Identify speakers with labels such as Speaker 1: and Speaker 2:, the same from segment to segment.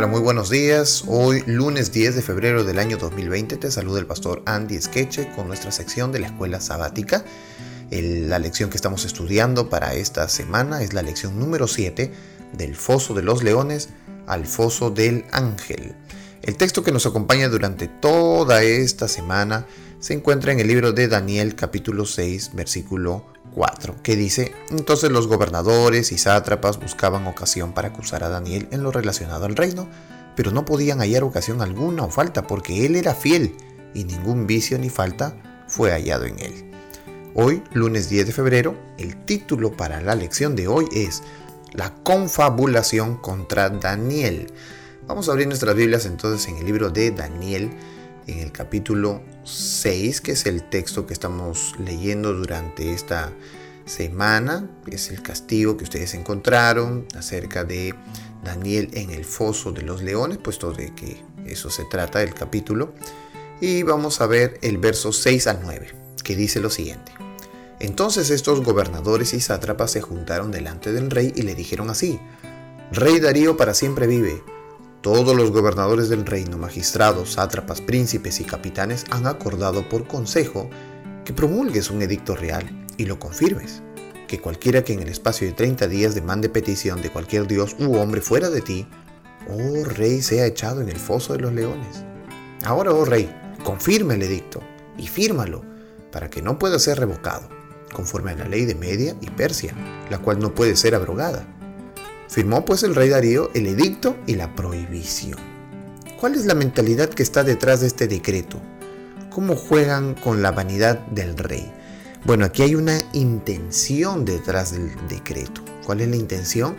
Speaker 1: Hola, muy buenos días. Hoy, lunes 10 de febrero del año 2020, te saluda el pastor Andy Skeche con nuestra sección de la escuela sabática. la lección que estamos estudiando para esta semana es la lección número 7 del Foso de los Leones al Foso del Ángel. El texto que nos acompaña durante toda esta semana se encuentra en el libro de Daniel capítulo 6 versículo 4, que dice, entonces los gobernadores y sátrapas buscaban ocasión para acusar a Daniel en lo relacionado al reino, pero no podían hallar ocasión alguna o falta, porque él era fiel y ningún vicio ni falta fue hallado en él. Hoy, lunes 10 de febrero, el título para la lección de hoy es La confabulación contra Daniel. Vamos a abrir nuestras Biblias entonces en el libro de Daniel, en el capítulo 6, que es el texto que estamos leyendo durante esta semana. Es el castigo que ustedes encontraron acerca de Daniel en el foso de los leones, puesto de que eso se trata del capítulo. Y vamos a ver el verso 6 al 9, que dice lo siguiente. Entonces estos gobernadores y sátrapas se juntaron delante del rey y le dijeron así, Rey Darío para siempre vive. Todos los gobernadores del reino, magistrados, sátrapas, príncipes y capitanes han acordado por consejo que promulgues un edicto real y lo confirmes, que cualquiera que en el espacio de 30 días demande petición de cualquier dios u hombre fuera de ti, oh rey, sea echado en el foso de los leones. Ahora, oh rey, confirma el edicto y fírmalo para que no pueda ser revocado, conforme a la ley de Media y Persia, la cual no puede ser abrogada Firmó pues el rey Darío el edicto y la prohibición. ¿Cuál es la mentalidad que está detrás de este decreto? ¿Cómo juegan con la vanidad del rey? Bueno, aquí hay una intención detrás del decreto. ¿Cuál es la intención?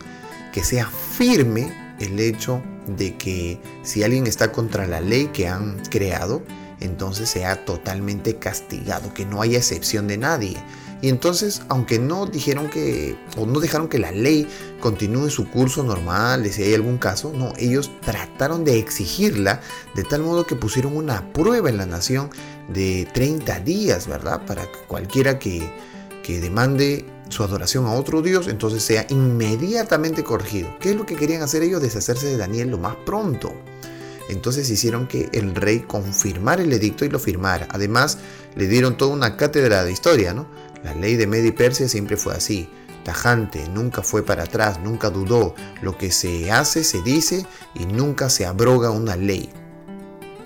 Speaker 1: Que sea firme el hecho de que si alguien está contra la ley que han creado, entonces sea totalmente castigado, que no haya excepción de nadie. Y entonces, aunque no dijeron que, o no dejaron que la ley continúe su curso normal, si hay algún caso, no, ellos trataron de exigirla de tal modo que pusieron una prueba en la nación de 30 días, ¿verdad? Para que cualquiera que, que demande su adoración a otro Dios, entonces sea inmediatamente corregido. ¿Qué es lo que querían hacer ellos? Deshacerse de Daniel lo más pronto. Entonces hicieron que el rey confirmara el edicto y lo firmara. Además, le dieron toda una cátedra de historia, ¿no? La ley de Media Persia siempre fue así, tajante, nunca fue para atrás, nunca dudó. Lo que se hace, se dice y nunca se abroga una ley.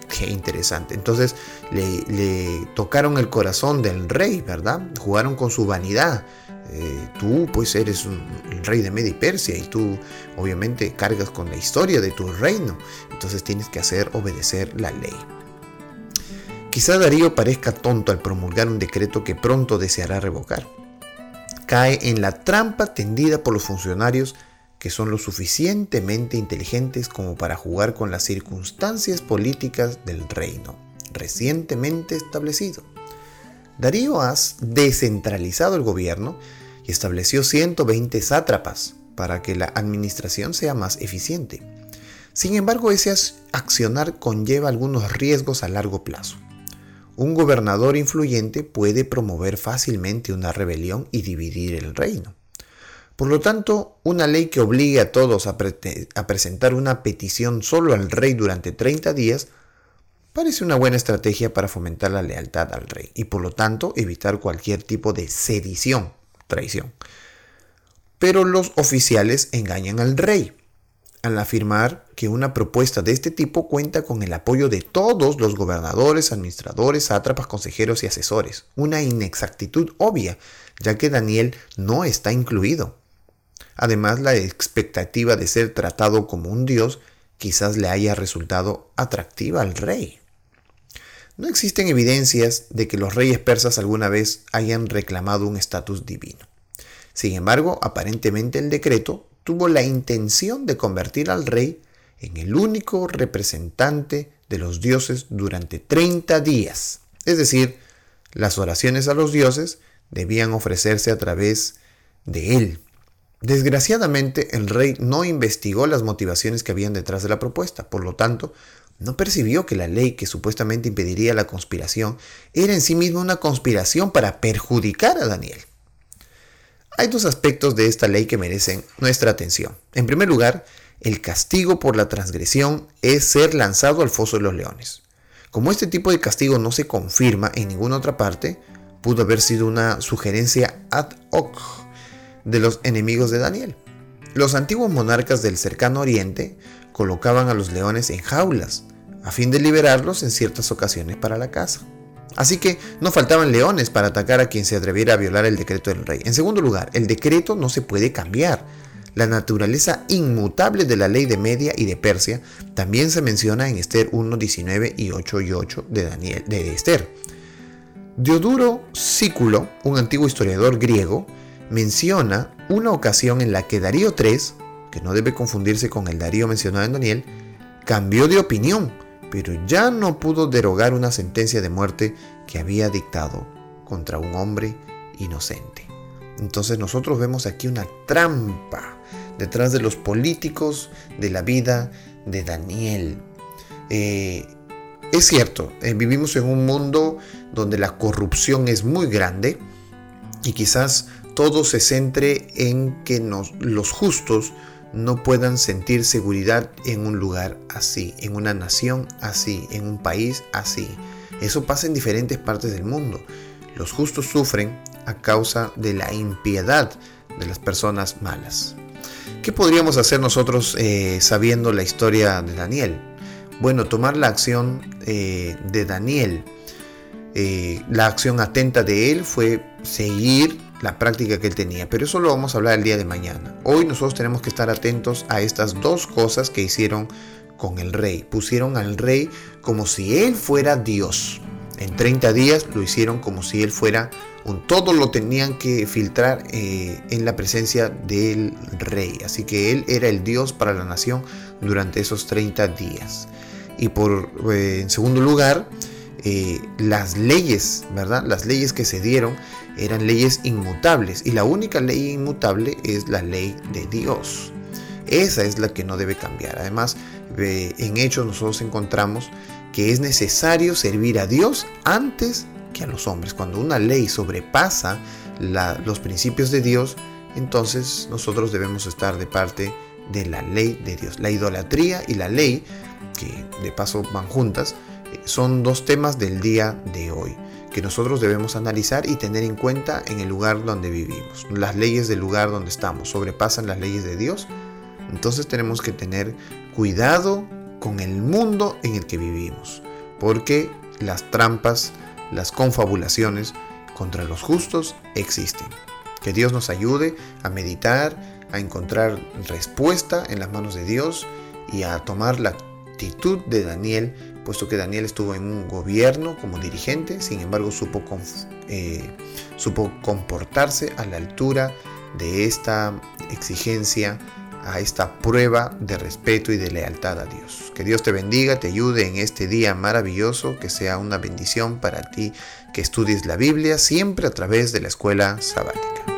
Speaker 1: Qué interesante. Entonces le, tocaron el corazón del rey, ¿verdad? Jugaron con su vanidad. Eh, tú pues eres un, el rey de Media Persia y tú obviamente cargas con la historia de tu reino. Entonces tienes que hacer obedecer la ley. Quizá Darío parezca tonto al promulgar un decreto que pronto deseará revocar. Cae en la trampa tendida por los funcionarios que son lo suficientemente inteligentes como para jugar con las circunstancias políticas del reino, recientemente establecido. Darío ha descentralizado el gobierno y estableció 120 sátrapas para que la administración sea más eficiente. Sin embargo, ese accionar conlleva algunos riesgos a largo plazo. Un gobernador influyente puede promover fácilmente una rebelión y dividir el reino. Por lo tanto, una ley que obligue a todos a, presentar una petición solo al rey durante 30 días parece una buena estrategia para fomentar la lealtad al rey y por lo tanto evitar cualquier tipo de sedición, traición. Pero los oficiales engañan al rey al afirmar que una propuesta de este tipo cuenta con el apoyo de todos los gobernadores, administradores, sátrapas, consejeros y asesores. Una inexactitud obvia, ya que Daniel no está incluido. Además, la expectativa de ser tratado como un dios quizás le haya resultado atractiva al rey. No existen evidencias de que los reyes persas alguna vez hayan reclamado un estatus divino. Sin embargo, aparentemente el decreto tuvo la intención de convertir al rey en el único representante de los dioses durante 30 días. Es decir, las oraciones a los dioses debían ofrecerse a través de él. Desgraciadamente, el rey no investigó las motivaciones que habían detrás de la propuesta, por lo tanto, no percibió que la ley que supuestamente impediría la conspiración era en sí misma una conspiración para perjudicar a Daniel. Hay dos aspectos de esta ley que merecen nuestra atención. En primer lugar, el castigo por la transgresión es ser lanzado al foso de los leones. Como este tipo de castigo no se confirma en ninguna otra parte, pudo haber sido una sugerencia ad hoc de los enemigos de Daniel. Los antiguos monarcas del cercano oriente colocaban a los leones en jaulas, a fin de liberarlos en ciertas ocasiones para la caza. Así que no faltaban leones para atacar a quien se atreviera a violar el decreto del rey. En segundo lugar, el decreto no se puede cambiar. La naturaleza inmutable de la ley de Media y de Persia también se menciona en Esther 1, 19 y 8 y 8 de, Daniel, de Esther. Dioduro Sículo, un antiguo historiador griego, menciona una ocasión en la que Darío III, que no debe confundirse con el Darío mencionado en Daniel, cambió de opinión, pero ya no pudo derogar una sentencia de muerte que había dictado contra un hombre inocente. Entonces nosotros vemos aquí una trampa detrás de los políticos de la vida de Daniel. Eh, es cierto, eh, vivimos en un mundo donde la corrupción es muy grande y quizás todo se centre en que los justos no puedan sentir seguridad en un lugar así, en una nación así, en un país así. Eso pasa en diferentes partes del mundo. Los justos sufren a causa de la impiedad de las personas malas. ¿Qué podríamos hacer nosotros eh, sabiendo la historia de Daniel? Bueno, tomar la acción eh, de Daniel. Eh, la acción atenta de él fue seguir la práctica que él tenía, pero eso lo vamos a hablar el día de mañana. Hoy nosotros tenemos que estar atentos a estas dos cosas que hicieron con el rey. Pusieron al rey como si él fuera Dios. En 30 días lo hicieron como si él fuera un todo lo tenían que filtrar eh, en la presencia del rey. Así que él era el Dios para la nación durante esos 30 días. Y por eh, en segundo lugar, eh, las leyes, ¿verdad? Las leyes que se dieron eran leyes inmutables y la única ley inmutable es la ley de Dios. Esa es la que no debe cambiar. Además, en Hechos nosotros encontramos que es necesario servir a Dios antes que a los hombres. Cuando una ley sobrepasa los principios de Dios, entonces nosotros debemos estar de parte de la ley de Dios. La idolatría y la ley, que de paso van juntas, son dos temas del día de hoy que nosotros debemos analizar y tener en cuenta en el lugar donde vivimos. Las leyes del lugar donde estamos sobrepasan las leyes de Dios. Entonces tenemos que tener cuidado con el mundo en el que vivimos, porque las trampas, las confabulaciones contra los justos existen. Que Dios nos ayude a meditar, a encontrar respuesta en las manos de Dios y a tomar la actitud de Daniel puesto que Daniel estuvo en un gobierno como dirigente, sin embargo supo, eh, supo comportarse a la altura de esta exigencia, a esta prueba de respeto y de lealtad a Dios. Que Dios te bendiga, te ayude en este día maravilloso, que sea una bendición para ti que estudies la Biblia siempre a través de la escuela sabática.